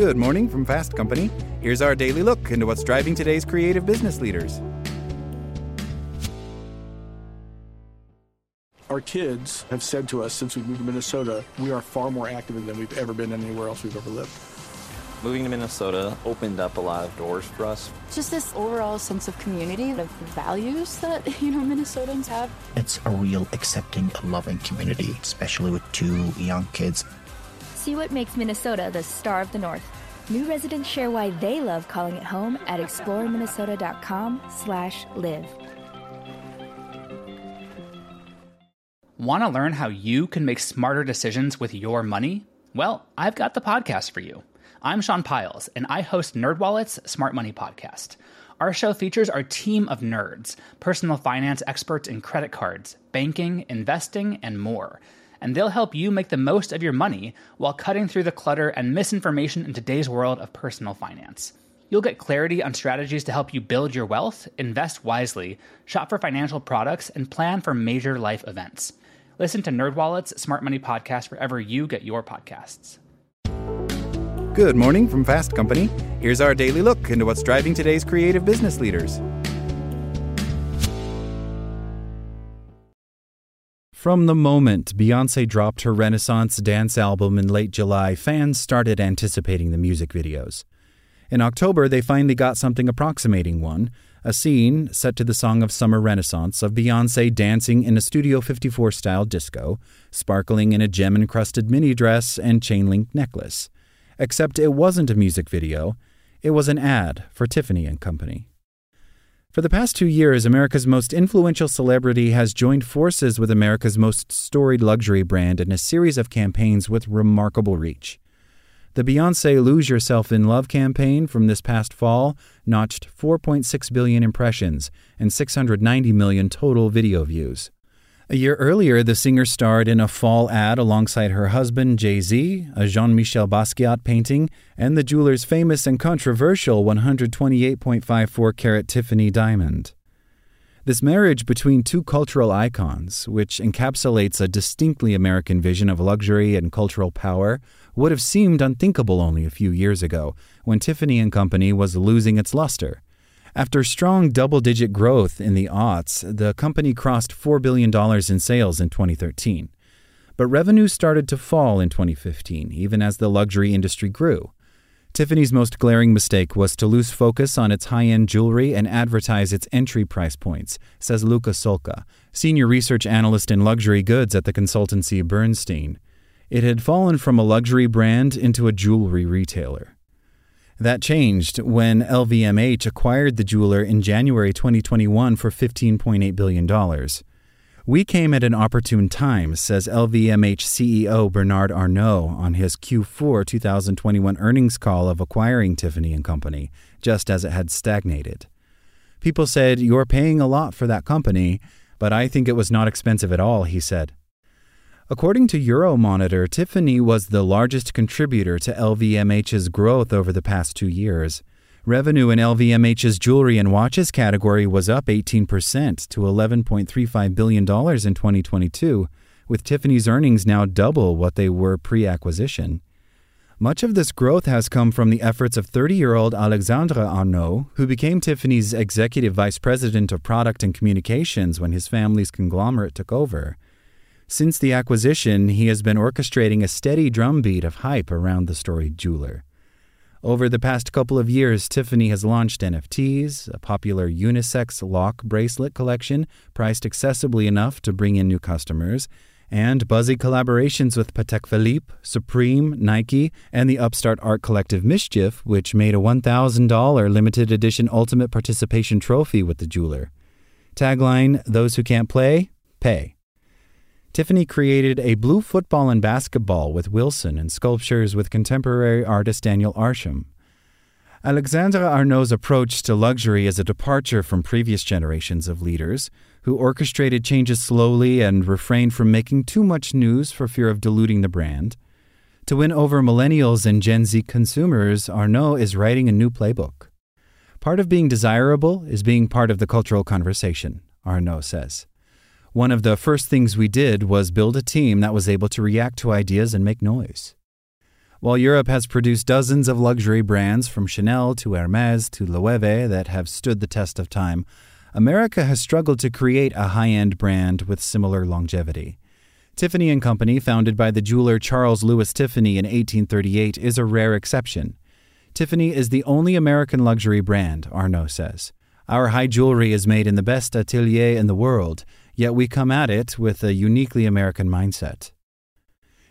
Good morning from Fast Company. Here's our daily look into what's driving today's creative business leaders. Our kids have said to us since we moved to Minnesota, we are far more active than we've ever been anywhere else we've ever lived. Moving to Minnesota opened up a lot of doors for us. Just this overall sense of community, the values that, you know, Minnesotans have. It's a real accepting, loving community, especially with two young kids. See what makes Minnesota the star of the North. New residents share why they love calling it home at exploreminnesota.com/live. Want to learn how you can make smarter decisions with your money? Well, I've got the podcast for you. I'm Sean Pyles, and I host NerdWallet's Smart Money Podcast. Our show features our team of nerds, personal finance experts in credit cards, banking, investing, and more. And they'll help you make the most of your money while cutting through the clutter and misinformation in today's world of personal finance. You'll get clarity on strategies to help you build your wealth, invest wisely, shop for financial products, and plan for major life events. Listen to NerdWallet's Smart Money Podcast wherever you get your podcasts. Good morning from Fast Company. Here's our daily look into what's driving today's creative business leaders. From the moment Beyonce dropped her Renaissance dance album in late July, fans started anticipating the music videos. In October, they finally got something approximating one a scene set to the song of Summer Renaissance of Beyonce dancing in a Studio 54 style disco, sparkling in a gem encrusted mini dress and chain link necklace. Except it wasn't a music video, it was an ad for Tiffany and Company. For the past two years, America's most influential celebrity has joined forces with America's most storied luxury brand in a series of campaigns with remarkable reach. The Beyonce Lose Yourself in Love campaign from this past fall notched 4.6 billion impressions and 690 million total video views. A year earlier, the singer starred in a fall ad alongside her husband, Jay Z, a Jean Michel Basquiat painting, and the jeweler's famous and controversial 128.54 carat Tiffany diamond. This marriage between two cultural icons, which encapsulates a distinctly American vision of luxury and cultural power, would have seemed unthinkable only a few years ago, when Tiffany and Company was losing its luster. After strong double-digit growth in the aughts, the company crossed $4 billion in sales in 2013. But revenue started to fall in 2015, even as the luxury industry grew. Tiffany's most glaring mistake was to lose focus on its high end jewelry and advertise its entry price points, says Luca Solca, senior research analyst in luxury goods at the consultancy Bernstein. It had fallen from a luxury brand into a jewelry retailer. That changed when LVMH acquired the jeweler in January 2021 for $15.8 billion. We came at an opportune time, says LVMH CEO Bernard Arnault on his Q4 2021 earnings call of acquiring Tiffany and Company, just as it had stagnated. People said, "You're paying a lot for that company, but I think it was not expensive at all," he said. According to Euromonitor, Tiffany was the largest contributor to LVMH's growth over the past 2 years. Revenue in LVMH's jewelry and watches category was up 18% to $11.35 billion in 2022, with Tiffany's earnings now double what they were pre acquisition. Much of this growth has come from the efforts of 30 year old Alexandre Arnault, who became Tiffany's executive vice president of product and communications when his family's conglomerate took over. Since the acquisition, he has been orchestrating a steady drumbeat of hype around the storied jeweler. Over the past couple of years, Tiffany has launched NFTs, a popular unisex lock bracelet collection priced accessibly enough to bring in new customers, and buzzy collaborations with Patek Philippe, Supreme, Nike, and the upstart art collective Mischief, which made a $1,000 limited edition ultimate participation trophy with the jeweler. Tagline Those who can't play, pay. Tiffany created a blue football and basketball with Wilson and sculptures with contemporary artist Daniel Arsham. Alexandre Arnault's approach to luxury is a departure from previous generations of leaders who orchestrated changes slowly and refrained from making too much news for fear of diluting the brand. To win over millennials and Gen Z consumers, Arnault is writing a new playbook. Part of being desirable is being part of the cultural conversation, Arnault says. One of the first things we did was build a team that was able to react to ideas and make noise. While Europe has produced dozens of luxury brands from Chanel to Hermes to Loewe that have stood the test of time, America has struggled to create a high-end brand with similar longevity. Tiffany & Company, founded by the jeweler Charles Louis Tiffany in 1838, is a rare exception. Tiffany is the only American luxury brand, Arnault says. Our high jewelry is made in the best atelier in the world, yet we come at it with a uniquely American mindset.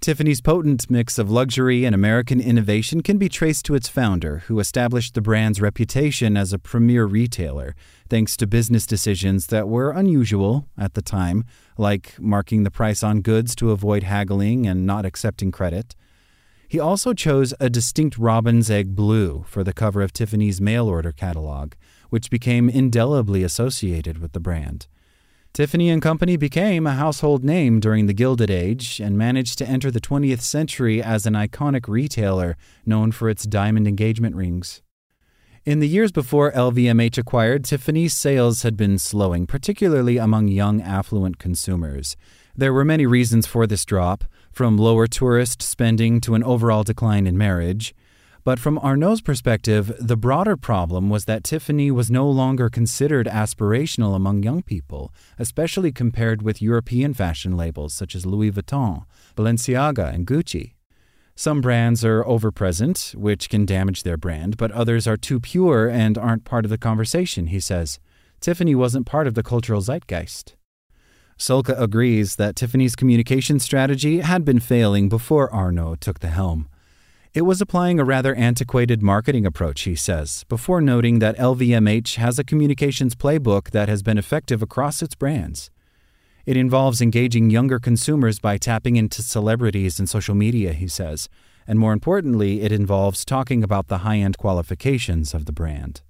Tiffany's potent mix of luxury and American innovation can be traced to its founder, who established the brand's reputation as a premier retailer, thanks to business decisions that were unusual at the time, like marking the price on goods to avoid haggling and not accepting credit. He also chose a distinct robin's egg blue for the cover of Tiffany's mail order catalog, which became indelibly associated with the brand. Tiffany and Company became a household name during the Gilded Age and managed to enter the 20th century as an iconic retailer known for its diamond engagement rings. In the years before LVMH acquired, Tiffany's sales had been slowing, particularly among young affluent consumers. There were many reasons for this drop, from lower tourist spending to an overall decline in marriage. But from Arnault's perspective, the broader problem was that Tiffany was no longer considered aspirational among young people, especially compared with European fashion labels such as Louis Vuitton, Balenciaga, and Gucci. Some brands are overpresent, which can damage their brand, but others are too pure and aren't part of the conversation, he says. Tiffany wasn't part of the cultural zeitgeist. Solca agrees that Tiffany's communication strategy had been failing before Arnault took the helm. It was applying a rather antiquated marketing approach, he says, before noting that LVMH has a communications playbook that has been effective across its brands. It involves engaging younger consumers by tapping into celebrities and social media, he says, and more importantly, it involves talking about the high end qualifications of the brand.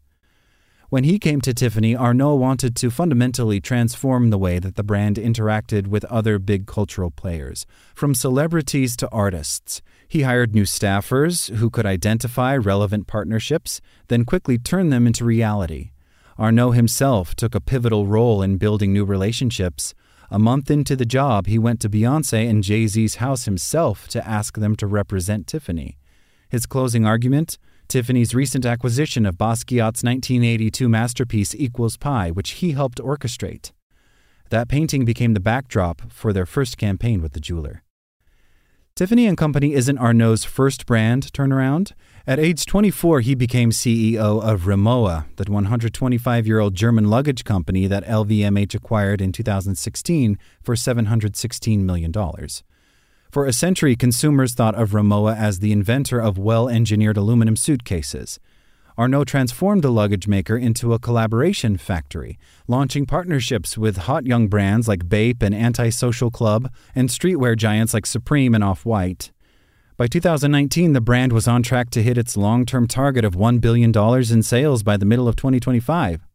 When he came to Tiffany, Arnault wanted to fundamentally transform the way that the brand interacted with other big cultural players, from celebrities to artists. He hired new staffers who could identify relevant partnerships, then quickly turn them into reality. Arnault himself took a pivotal role in building new relationships. A month into the job, he went to Beyonce and Jay Z's house himself to ask them to represent Tiffany. His closing argument Tiffany's recent acquisition of Basquiat's 1982 masterpiece Equals Pi, which he helped orchestrate. That painting became the backdrop for their first campaign with the jeweler. Tiffany and Company isn't Arnault's first brand turnaround. At age 24, he became CEO of Rimowa, the 125 year old German luggage company that LVMH acquired in 2016 for $716 million. For a century, consumers thought of Rimowa as the inventor of well engineered aluminum suitcases. Arnault transformed the luggage maker into a collaboration factory, launching partnerships with hot young brands like Bape and Antisocial Club, and streetwear giants like Supreme and Off White. By 2019, the brand was on track to hit its long term target of $1 billion in sales by the middle of 2025.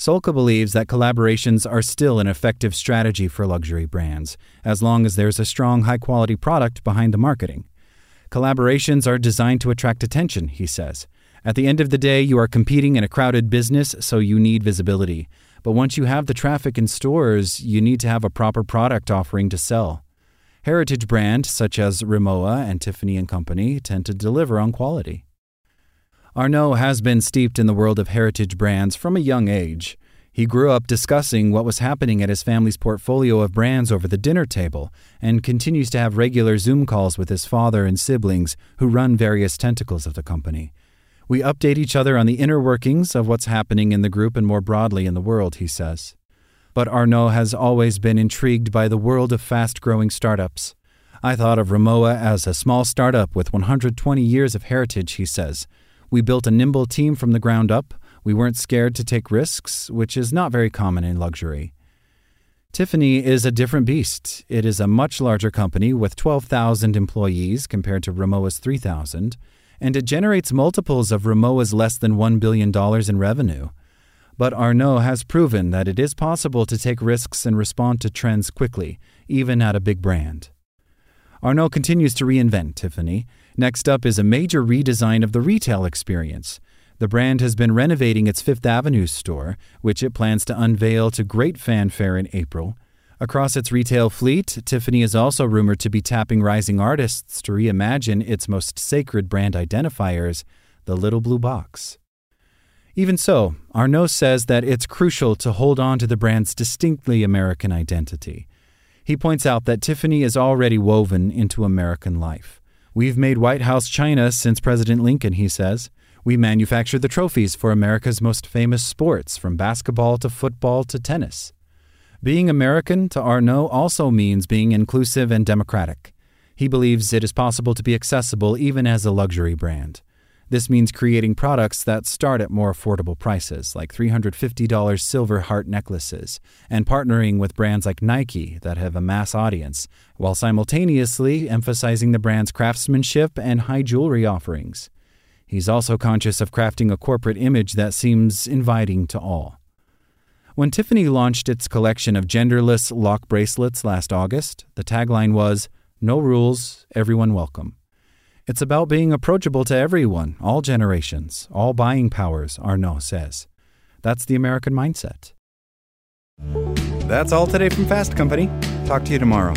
Solca believes that collaborations are still an effective strategy for luxury brands, as long as there's a strong, high quality product behind the marketing. Collaborations are designed to attract attention, he says. At the end of the day, you are competing in a crowded business, so you need visibility. But once you have the traffic in stores, you need to have a proper product offering to sell. Heritage brands such as Rimowa and Tiffany and Company tend to deliver on quality. Arnault has been steeped in the world of heritage brands from a young age. He grew up discussing what was happening at his family's portfolio of brands over the dinner table and continues to have regular Zoom calls with his father and siblings who run various tentacles of the company. We update each other on the inner workings of what's happening in the group and more broadly in the world, he says. But Arnault has always been intrigued by the world of fast growing startups. I thought of Rimowa as a small startup with 120 years of heritage, he says, we built a nimble team from the ground up. We weren't scared to take risks, which is not very common in luxury. Tiffany is a different beast. It is a much larger company with 12,000 employees compared to Rimowa's 3,000, and it generates multiples of Rimowa's less than $1 billion in revenue. But Arnault has proven that it is possible to take risks and respond to trends quickly, even at a big brand. Arnault continues to reinvent Tiffany. Next up is a major redesign of the retail experience. The brand has been renovating its Fifth Avenue store, which it plans to unveil to great fanfare in April. Across its retail fleet, Tiffany is also rumored to be tapping rising artists to reimagine its most sacred brand identifiers, the little blue box. Even so, Arnault says that it's crucial to hold on to the brand's distinctly American identity. He points out that Tiffany is already woven into American life. We've made White House China since President Lincoln, he says. We manufacture the trophies for America's most famous sports, from basketball to football to tennis. Being American to Arnault also means being inclusive and democratic. He believes it is possible to be accessible even as a luxury brand. This means creating products that start at more affordable prices, like $350 silver heart necklaces, and partnering with brands like Nike that have a mass audience, while simultaneously emphasizing the brand's craftsmanship and high jewelry offerings. He's also conscious of crafting a corporate image that seems inviting to all. When Tiffany launched its collection of genderless lock bracelets last August, the tagline was No rules, everyone welcome. It's about being approachable to everyone, all generations, all buying powers, Arnault says. That's the American mindset. That's all today from Fast Company. Talk to you tomorrow.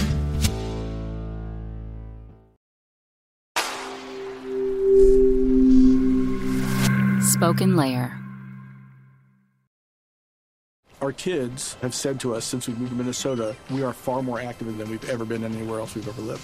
Spoken Layer. Our kids have said to us since we moved to Minnesota, we are far more active than we've ever been anywhere else we've ever lived.